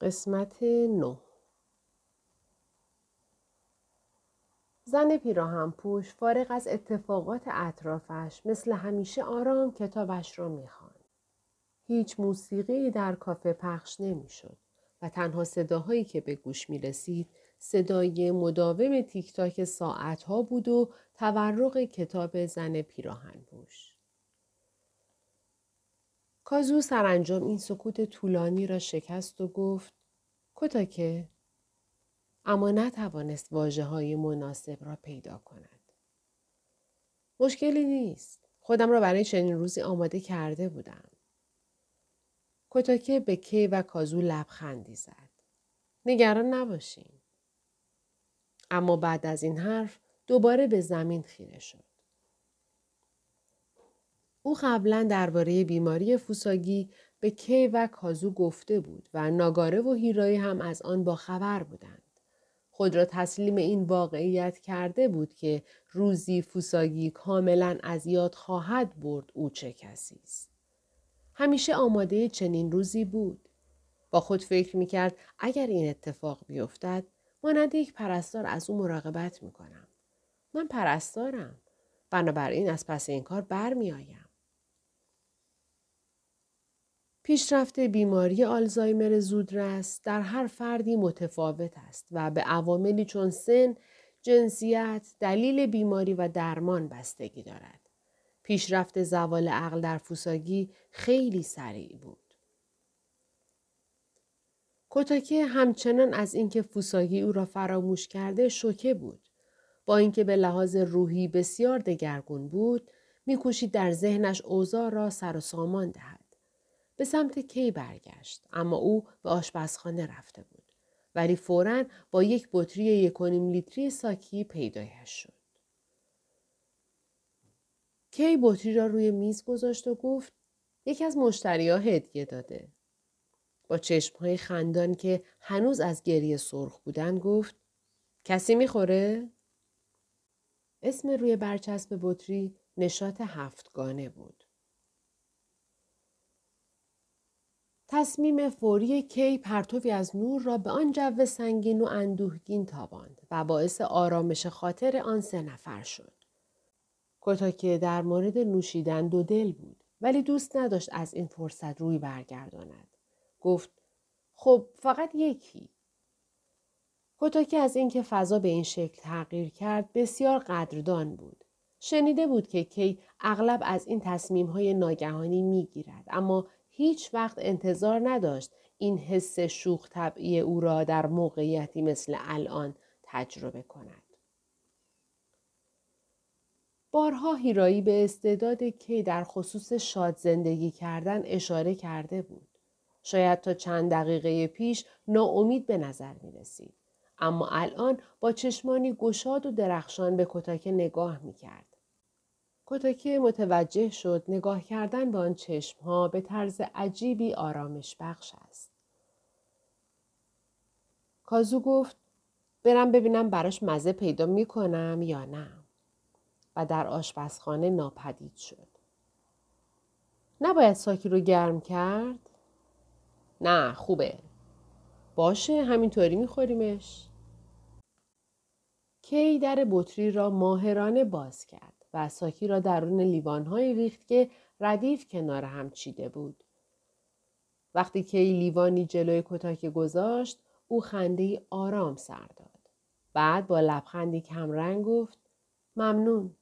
قسمت نو زن پیراهن پوش فارغ از اتفاقات اطرافش مثل همیشه آرام کتابش را می‌خواند. هیچ موسیقی در کافه پخش نمی‌شد و تنها صداهایی که به گوش می رسید صدای مداوم تیک تاک ساعت ها بود و تورق کتاب زن پیراهن پوش. کازو سرانجام این سکوت طولانی را شکست و گفت کتاکه اما نتوانست واجه های مناسب را پیدا کند. مشکلی نیست. خودم را برای چنین روزی آماده کرده بودم. کتاکه به کی و کازو لبخندی زد. نگران نباشیم. اما بعد از این حرف دوباره به زمین خیره شد. او قبلا درباره بیماری فوساگی به کی و کازو گفته بود و ناگاره و هیرایی هم از آن با خبر بودند. خود را تسلیم این واقعیت کرده بود که روزی فوساگی کاملا از یاد خواهد برد او چه کسی است. همیشه آماده چنین روزی بود. با خود فکر می کرد اگر این اتفاق بیفتد مانند یک پرستار از او مراقبت می کنم. من پرستارم. بنابراین از پس این کار برمیآیم. پیشرفت بیماری آلزایمر زودرس در هر فردی متفاوت است و به عواملی چون سن، جنسیت، دلیل بیماری و درمان بستگی دارد. پیشرفت زوال عقل در فوساگی خیلی سریع بود. کتاکه همچنان از اینکه فوساگی او را فراموش کرده شوکه بود. با اینکه به لحاظ روحی بسیار دگرگون بود، میکوشید در ذهنش اوضاع را سر و سامان دهد. به سمت کی برگشت اما او به آشپزخانه رفته بود ولی فورا با یک بطری یکونیم لیتری ساکی پیدایش شد کی بطری را روی میز گذاشت و گفت یکی از مشتری ها هدیه داده با چشم های خندان که هنوز از گریه سرخ بودن گفت کسی می‌خوره؟ اسم روی برچسب بطری نشات هفتگانه بود. تصمیم فوری کی پرتوی از نور را به آن جو سنگین و اندوهگین تاباند و باعث آرامش خاطر آن سه نفر شد. که در مورد نوشیدن دو دل بود ولی دوست نداشت از این فرصت روی برگرداند. گفت خب فقط یکی. کتاکی از اینکه فضا به این شکل تغییر کرد بسیار قدردان بود. شنیده بود که کی اغلب از این تصمیم های ناگهانی می گیرد اما هیچ وقت انتظار نداشت این حس شوخ طبعی او را در موقعیتی مثل الان تجربه کند. بارها هیرایی به استعداد کی در خصوص شاد زندگی کردن اشاره کرده بود. شاید تا چند دقیقه پیش ناامید به نظر می رسید. اما الان با چشمانی گشاد و درخشان به کتاکه نگاه می کرد. کتاکی متوجه شد نگاه کردن به آن چشم ها به طرز عجیبی آرامش بخش است. کازو گفت برم ببینم براش مزه پیدا می کنم یا نه. و در آشپزخانه ناپدید شد. نباید ساکی رو گرم کرد؟ نه خوبه. باشه همینطوری میخوریمش. کی در بطری را ماهرانه باز کرد. و ساکی را درون لیوانهایی ریخت که ردیف کنار هم چیده بود. وقتی که لیوانی جلوی کتاک گذاشت او خنده آرام سر داد. بعد با لبخندی رنگ گفت ممنون.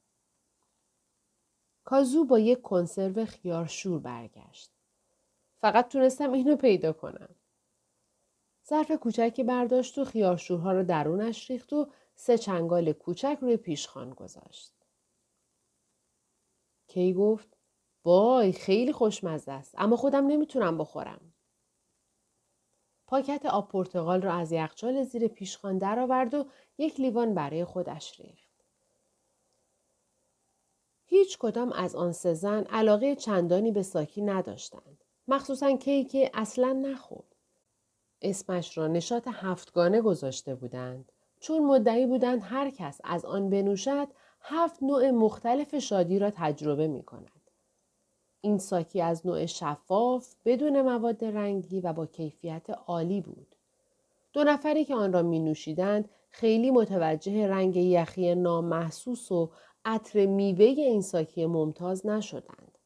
کازو با یک کنسرو خیارشور برگشت. فقط تونستم اینو پیدا کنم. ظرف کوچکی برداشت و خیارشورها را درونش ریخت و سه چنگال کوچک روی پیشخان گذاشت. کی گفت وای خیلی خوشمزه است اما خودم نمی‌تونم بخورم. پاکت آب پرتقال را از یخچال زیر پیشخان درآورد و یک لیوان برای خودش ریخت. هیچ کدام از آن سه زن علاقه چندانی به ساکی نداشتند. مخصوصا کی که اصلا نخورد. اسمش را نشات هفتگانه گذاشته بودند. چون مدعی بودند هر کس از آن بنوشد هفت نوع مختلف شادی را تجربه می کند. این ساکی از نوع شفاف بدون مواد رنگی و با کیفیت عالی بود. دو نفری که آن را می نوشیدند خیلی متوجه رنگ یخی نامحسوس و عطر میوه این ساکی ممتاز نشدند.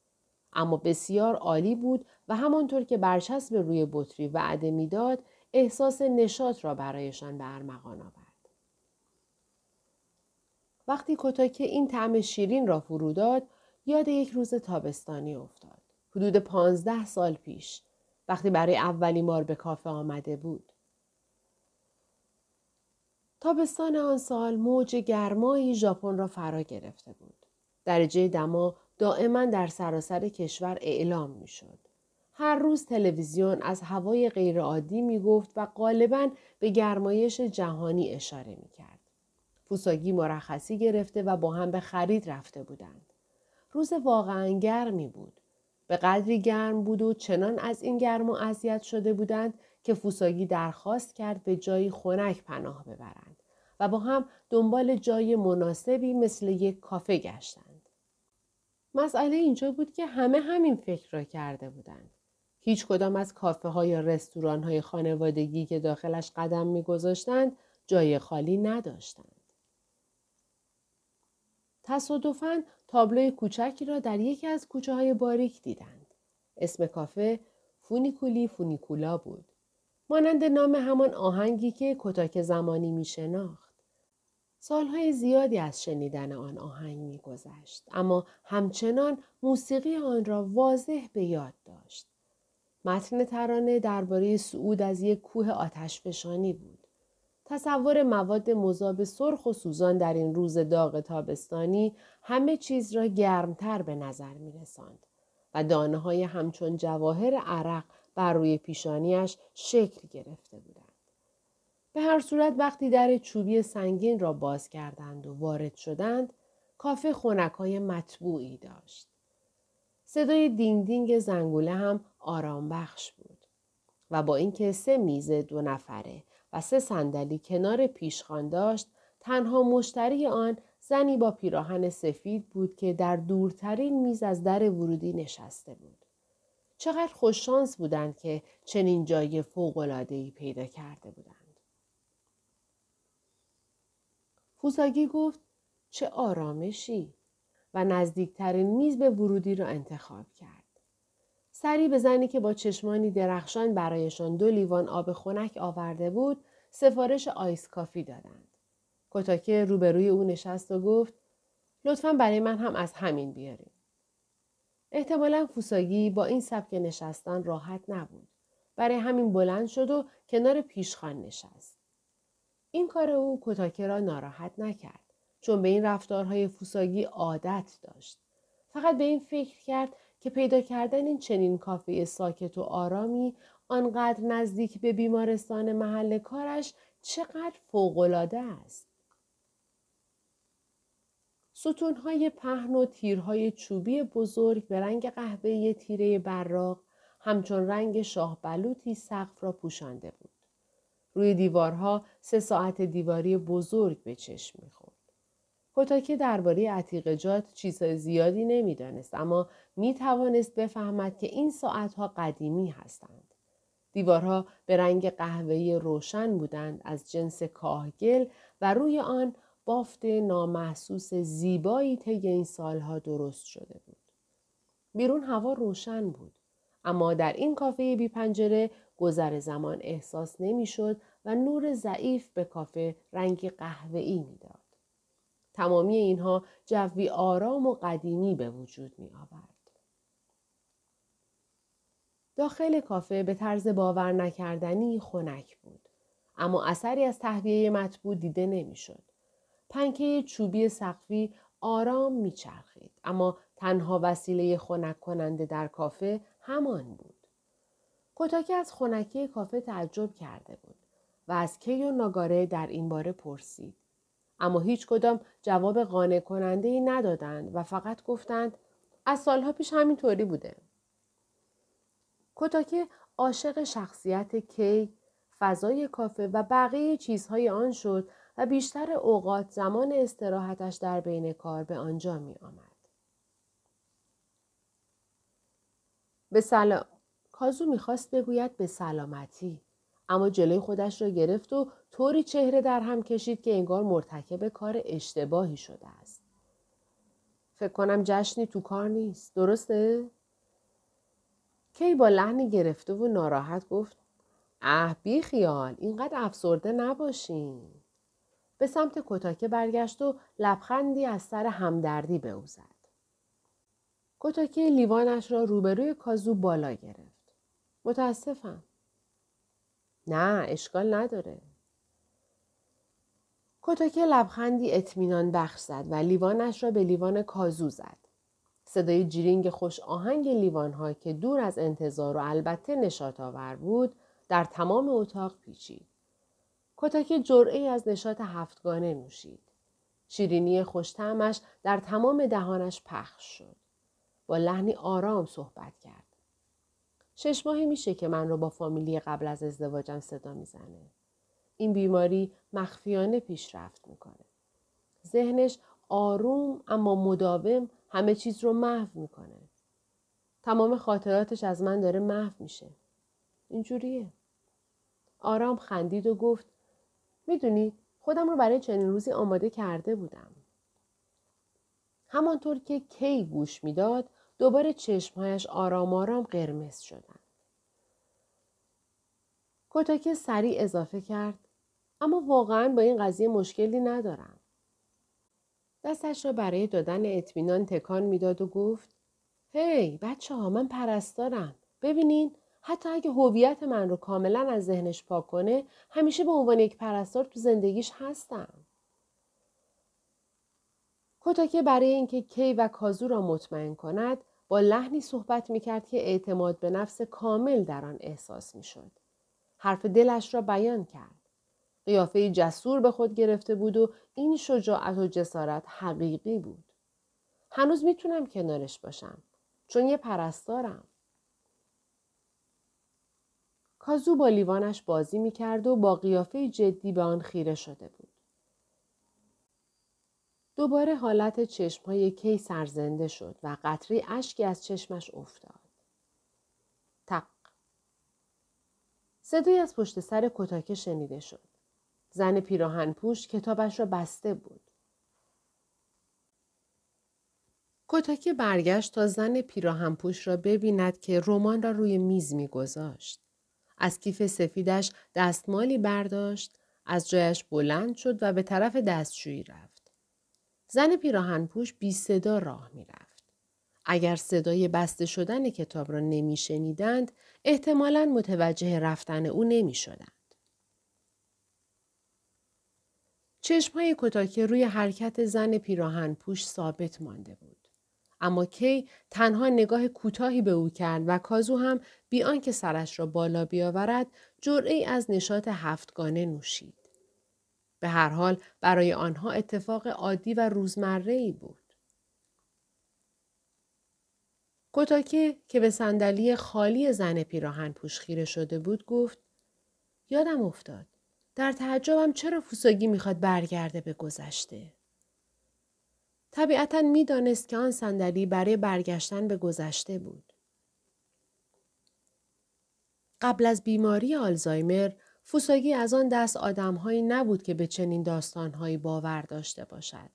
اما بسیار عالی بود و همانطور که برچسب روی بطری وعده می‌داد احساس نشاط را برایشان به ارمغان آورد. وقتی کتاکه این طعم شیرین را فرو داد یاد یک روز تابستانی افتاد. حدود پانزده سال پیش وقتی برای اولی بار به کافه آمده بود. تابستان آن سال موج گرمایی ژاپن را فرا گرفته بود. درجه دما دائما در سراسر کشور اعلام می شد. هر روز تلویزیون از هوای غیرعادی می گفت و غالبا به گرمایش جهانی اشاره می کرد. فوساگی مرخصی گرفته و با هم به خرید رفته بودند. روز واقعا گرمی بود. به قدری گرم بود و چنان از این گرم و اذیت شده بودند که فوساگی درخواست کرد به جایی خنک پناه ببرند و با هم دنبال جای مناسبی مثل یک کافه گشتند. مسئله اینجا بود که همه همین فکر را کرده بودند. هیچ کدام از کافه های یا رستوران های خانوادگی که داخلش قدم میگذاشتند جای خالی نداشتند. تصادفاً تابلوی کوچکی را در یکی از کوچه های باریک دیدند. اسم کافه فونیکولی فونیکولا بود. مانند نام همان آهنگی که کوتاکه زمانی می شناخت. سالهای زیادی از شنیدن آن آهنگ می گذشت. اما همچنان موسیقی آن را واضح به یاد داشت. متن ترانه درباره صعود از یک کوه آتش فشانی بود. تصور مواد مذاب سرخ و سوزان در این روز داغ تابستانی همه چیز را گرمتر به نظر می رساند و دانه های همچون جواهر عرق بر روی پیشانیش شکل گرفته بودند. به هر صورت وقتی در چوبی سنگین را باز کردند و وارد شدند، کافه خونک های مطبوعی داشت. صدای دینگ دینگ زنگوله هم آرام بخش بود. و با اینکه سه میز دو نفره و سه صندلی کنار پیشخان داشت تنها مشتری آن زنی با پیراهن سفید بود که در دورترین میز از در ورودی نشسته بود. چقدر خوششانس بودند که چنین جای فوقلادهی پیدا کرده بودند. فوساگی گفت چه آرامشی و نزدیکترین میز به ورودی را انتخاب کرد. سری به زنی که با چشمانی درخشان برایشان دو لیوان آب خنک آورده بود سفارش آیس کافی دادند. کتاکه روبروی او نشست و گفت لطفا برای من هم از همین بیاریم. احتمالا فوساگی با این سبک نشستن راحت نبود. برای همین بلند شد و کنار پیشخان نشست. این کار او کتاکه را ناراحت نکرد چون به این رفتارهای فوساگی عادت داشت. فقط به این فکر کرد که پیدا کردن این چنین کافه ساکت و آرامی آنقدر نزدیک به بیمارستان محل کارش چقدر فوقالعاده است. ستونهای پهن و تیرهای چوبی بزرگ به رنگ قهوه‌ای تیره براق همچون رنگ شاه بلوطی سقف را پوشانده بود. روی دیوارها سه ساعت دیواری بزرگ به چشم می‌خورد. کتاکه درباره عتیقجات چیزهای زیادی نمی‌دانست اما می توانست بفهمد که این ساعتها قدیمی هستند. دیوارها به رنگ قهوه‌ای روشن بودند از جنس کاهگل و روی آن بافت نامحسوس زیبایی طی این سالها درست شده بود. بیرون هوا روشن بود. اما در این کافه بی پنجره گذر زمان احساس نمی‌شد و نور ضعیف به کافه رنگ قهوه‌ای می‌داد. تمامی اینها جوی آرام و قدیمی به وجود می آورد. داخل کافه به طرز باور نکردنی خنک بود. اما اثری از تهویه مطبوع دیده نمی‌شد. پنکه چوبی سقفی آرام میچرخید اما تنها وسیله خنک کننده در کافه همان بود. کتاکی از خنکی کافه تعجب کرده بود و از کی و ناگاره در این باره پرسید. اما هیچ کدام جواب قانع کننده ای ندادند و فقط گفتند از سالها پیش همینطوری بوده. کتاکه عاشق شخصیت کی، فضای کافه و بقیه چیزهای آن شد و بیشتر اوقات زمان استراحتش در بین کار به آنجا می آمد. به سلام کازو می‌خواست بگوید به سلامتی اما جلوی خودش را گرفت و طوری چهره در هم کشید که انگار مرتکب کار اشتباهی شده است. فکر کنم جشنی تو کار نیست. درسته؟ کی با لحنی گرفته و ناراحت گفت اه بی خیال اینقدر افسرده نباشین. به سمت کتاکه برگشت و لبخندی از سر همدردی به او زد کتاکه لیوانش را روبروی کازو بالا گرفت. متاسفم. نه اشکال نداره کتاکه لبخندی اطمینان بخش زد و لیوانش را به لیوان کازو زد صدای جیرینگ خوش آهنگ لیوانها که دور از انتظار و البته نشات آور بود در تمام اتاق پیچید. کتاکی جرعه از نشات هفتگانه نوشید. شیرینی خوشتمش در تمام دهانش پخش شد. با لحنی آرام صحبت کرد. شش ماهی میشه که من رو با فامیلی قبل از ازدواجم صدا می‌زنه. این بیماری مخفیانه پیشرفت می‌کنه. ذهنش آروم اما مداوم همه چیز رو محو می‌کنه. تمام خاطراتش از من داره محو میشه. اینجوریه. آرام خندید و گفت می‌دونید خودم رو برای چنین روزی آماده کرده بودم. همانطور که کی گوش می‌داد دوباره چشمهایش آرام آرام قرمز شدند. کتاکه سریع اضافه کرد اما واقعا با این قضیه مشکلی ندارم. دستش را برای دادن اطمینان تکان می‌داد و گفت هی بچه ها من پرستارم ببینین حتی اگه هویت من رو کاملا از ذهنش پاک کنه همیشه به عنوان یک پرستار تو زندگیش هستم کتاکه برای اینکه کی و کازو را مطمئن کند با لحنی صحبت می‌کرد که اعتماد به نفس کامل در آن احساس می‌شد حرف دلش را بیان کرد قیافه جسور به خود گرفته بود و این شجاعت و جسارت حقیقی بود. هنوز می‌تونم کنارش باشم چون یه پرستارم. کازو با لیوانش بازی می‌کرد و با قیافه جدی به آن خیره شده بود. دوباره حالت چشمهای کی سرزنده شد و قطری اشکی از چشمش افتاد. تق. صدایی از پشت سر کتاکه شنیده شد. زن پیراهن پوش کتابش را بسته بود. کتاکی برگشت تا زن پیراهن پوش را ببیند که رمان را روی میز میگذاشت. از کیف سفیدش دستمالی برداشت، از جایش بلند شد و به طرف دستشویی رفت. زن پیراهن پوش بی صدا راه می رفت. اگر صدای بسته شدن کتاب را نمی شنیدند، احتمالا متوجه رفتن او نمی شدند. چشم های کتاکه روی حرکت زن پیراهن پوش ثابت مانده بود. اما کی تنها نگاه کوتاهی به او کرد و کازو هم بی آنکه سرش را بالا بیاورد جرعی از نشات هفتگانه نوشید. به هر حال برای آنها اتفاق عادی و روزمره ای بود. کتاکه که به صندلی خالی زن پیراهن پوش خیره شده بود گفت یادم افتاد. در تعجبم چرا فوساگی می‌خواد برگرده به گذشته. طبیعتا می‌دانست که آن صندلی برای برگشتن به گذشته بود. قبل از بیماری آلزایمر فوساگی از آن دست آدمهایی نبود که به چنین داستانهایی باور داشته باشد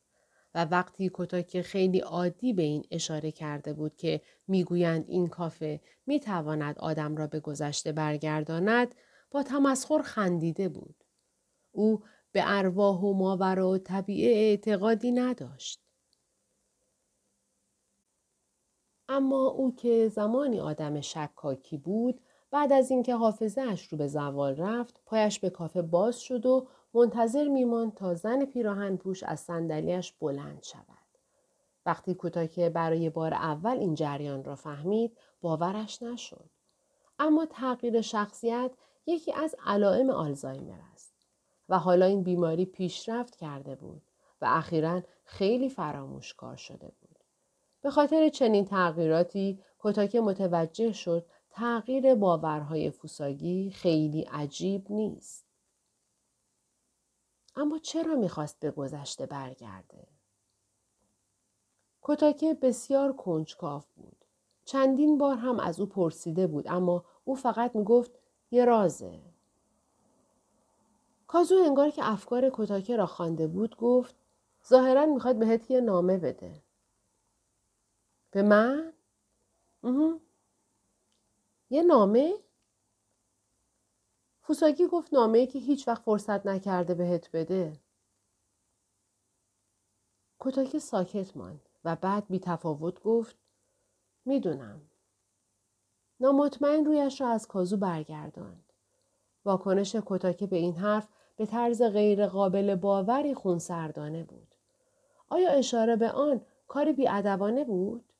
و وقتی کتاک خیلی عادی به این اشاره کرده بود که می‌گویند این کافه می‌تواند آدم را به گذشته برگرداند با تمسخر خندیده بود. او به ارواح و ماورا و طبیعه اعتقادی نداشت. اما او که زمانی آدم شکاکی بود بعد از اینکه حافظه اش رو به زوال رفت پایش به کافه باز شد و منتظر میماند تا زن پیراهن پوش از صندلیاش بلند شود. وقتی کوتاکه برای بار اول این جریان را فهمید باورش نشد. اما تغییر شخصیت یکی از علائم آلزایمر است. و حالا این بیماری پیشرفت کرده بود و اخیرا خیلی فراموشکار شده بود. به خاطر چنین تغییراتی کتاکه متوجه شد تغییر باورهای فوساگی خیلی عجیب نیست. اما چرا می‌خواست به گذشته برگرده؟ کتاکه بسیار کنجکاف بود. چندین بار هم از او پرسیده بود اما او فقط می گفت یه رازه. کازو انگار که افکار کتاکه را خوانده بود گفت ظاهرا می‌خواد بهت یه نامه بده. به من؟ یه نامه؟ فوساگی گفت نامه که هیچ وقت فرصت نکرده بهت بده. کتاکه ساکت ماند و بعد بی تفاوت گفت می‌دونم. نامطمئن رویش را از کازو برگرداند. واکنش کتاکه به این حرف به طرز غیر قابل باوری خونسردانه بود. آیا اشاره به آن کاری بیادبانه بود؟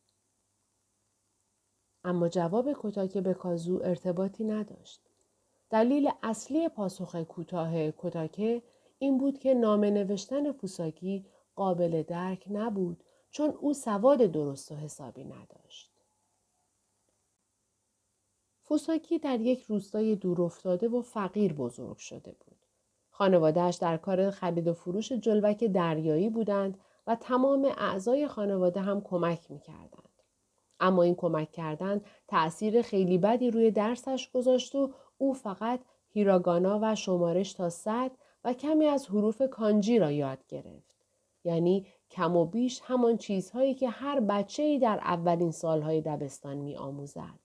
اما جواب کتاکه به کازو ارتباطی نداشت. دلیل اصلی پاسخ کوتاه کتاکه این بود که نامه نوشتن فوساکی قابل درک نبود چون او سواد درست و حسابی نداشت. فوساکی در یک روستای دورافتاده و فقیر بزرگ شده بود. خانوادهش در کار خرید و فروش جلوک دریایی بودند و تمام اعضای خانواده هم کمک می کردند. اما این کمک کردن تأثیر خیلی بدی روی درسش گذاشت و او فقط هیراگانا و شمارش تا صد و کمی از حروف کانجی را یاد گرفت. یعنی کم و بیش همان چیزهایی که هر بچه ای در اولین سالهای دبستان می آموزد.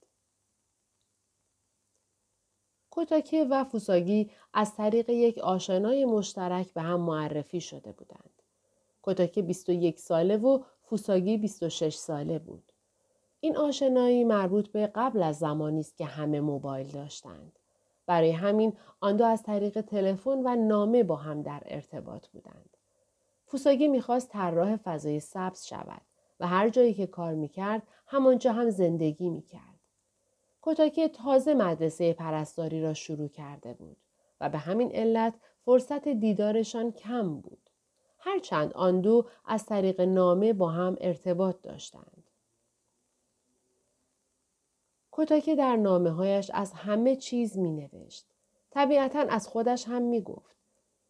کوتاکه و فوساگی از طریق یک آشنای مشترک به هم معرفی شده بودند. کوتاکه 21 ساله و فوساگی 26 ساله بود. این آشنایی مربوط به قبل از زمانی است که همه موبایل داشتند. برای همین آن دو از طریق تلفن و نامه با هم در ارتباط بودند. فوساگی می‌خواست طراح فضای سبز شود و هر جایی که کار می‌کرد همانجا هم زندگی می‌کرد. کتاکه تازه مدرسه پرستاری را شروع کرده بود و به همین علت فرصت دیدارشان کم بود. هرچند آن دو از طریق نامه با هم ارتباط داشتند. کتاکه در نامه هایش از همه چیز می نوشت. طبیعتا از خودش هم می گفت.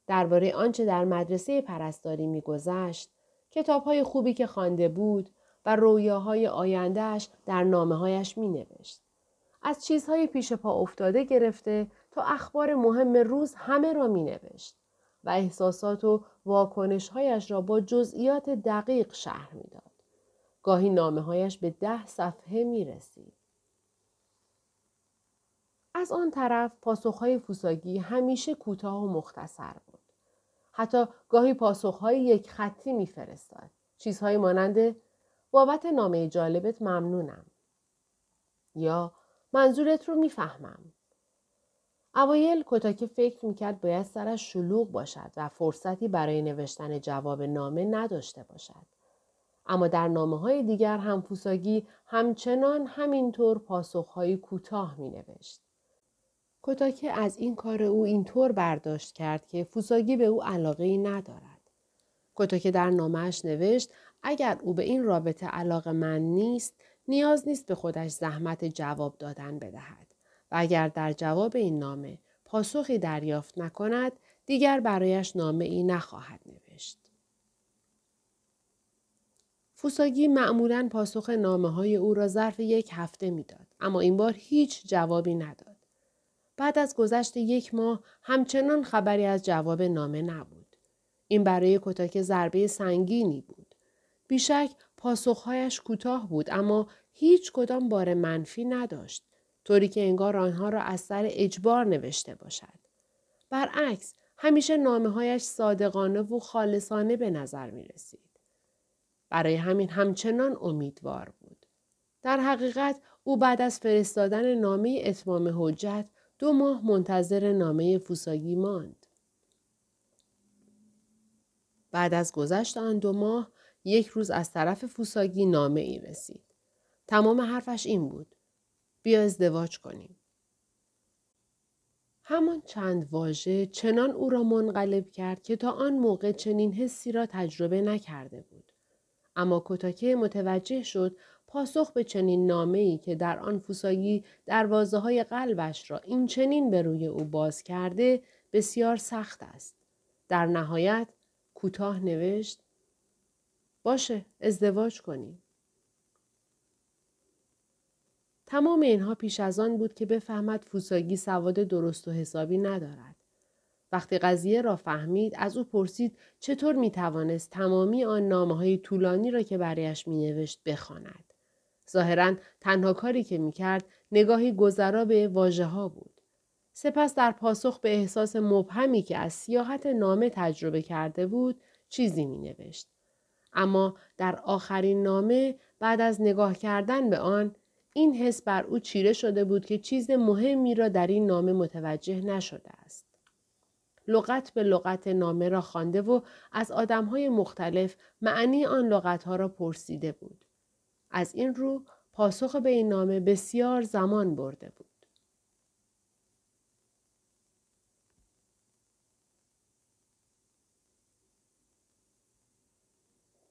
درباره آنچه در مدرسه پرستاری می گذشت، کتاب های خوبی که خوانده بود و رویاهای آیندهش در نامه هایش می نوشت. از چیزهای پیش پا افتاده گرفته تا اخبار مهم روز همه را می نوشت و احساسات و واکنشهایش را با جزئیات دقیق شهر داد. گاهی نامه هایش به ده صفحه می رسید. از آن طرف پاسخهای فوساگی همیشه کوتاه و مختصر بود. حتی گاهی پاسخهای یک خطی میفرستاد. چیزهایی مانند بابت نامه جالبت ممنونم. یا منظورت رو می‌فهمم. اوایل کتاکه فکر می‌کرد باید سرش شلوغ باشد و فرصتی برای نوشتن جواب نامه نداشته باشد. اما در نامه های دیگر هم فوساگی همچنان همینطور پاسخهایی کوتاه می نوشت. کتاکه از این کار او اینطور برداشت کرد که فوساگی به او علاقه ای ندارد. کتاکه در نامهش نوشت اگر او به این رابطه علاقه من نیست نیاز نیست به خودش زحمت جواب دادن بدهد و اگر در جواب این نامه پاسخی دریافت نکند دیگر برایش نامه ای نخواهد نوشت. فوساگی معمولا پاسخ نامه های او را ظرف یک هفته می‌داد اما این بار هیچ جوابی نداد. بعد از گذشت یک ماه همچنان خبری از جواب نامه نبود. این برای کتاک ضربه سنگینی بود. بیشک پاسخهایش کوتاه بود اما هیچ کدام بار منفی نداشت طوری که انگار آنها را از سر اجبار نوشته باشد. برعکس همیشه نامه هایش صادقانه و خالصانه به نظر می رسید. برای همین همچنان امیدوار بود. در حقیقت او بعد از فرستادن نامه اتمام حجت دو ماه منتظر نامه فوساگی ماند. بعد از گذشت آن دو ماه یک روز از طرف فوساگی نامه ای رسید. تمام حرفش این بود. بیا ازدواج کنیم. همان چند واژه چنان او را منقلب کرد که تا آن موقع چنین حسی را تجربه نکرده بود. اما کتاکه متوجه شد پاسخ به چنین نامه ای که در آن فوساگی دروازه های قلبش را این چنین به روی او باز کرده بسیار سخت است. در نهایت کوتاه نوشت باشه ازدواج کنیم. تمام اینها پیش از آن بود که بفهمد فوساگی سواد درست و حسابی ندارد. وقتی قضیه را فهمید از او پرسید چطور می توانست تمامی آن نامه های طولانی را که برایش می نوشت بخواند. ظاهرا تنها کاری که می کرد نگاهی گذرا به واژه ها بود. سپس در پاسخ به احساس مبهمی که از سیاحت نامه تجربه کرده بود چیزی می نوشت. اما در آخرین نامه بعد از نگاه کردن به آن این حس بر او چیره شده بود که چیز مهمی را در این نامه متوجه نشده است. لغت به لغت نامه را خوانده و از آدمهای مختلف معنی آن لغتها را پرسیده بود. از این رو پاسخ به این نامه بسیار زمان برده بود.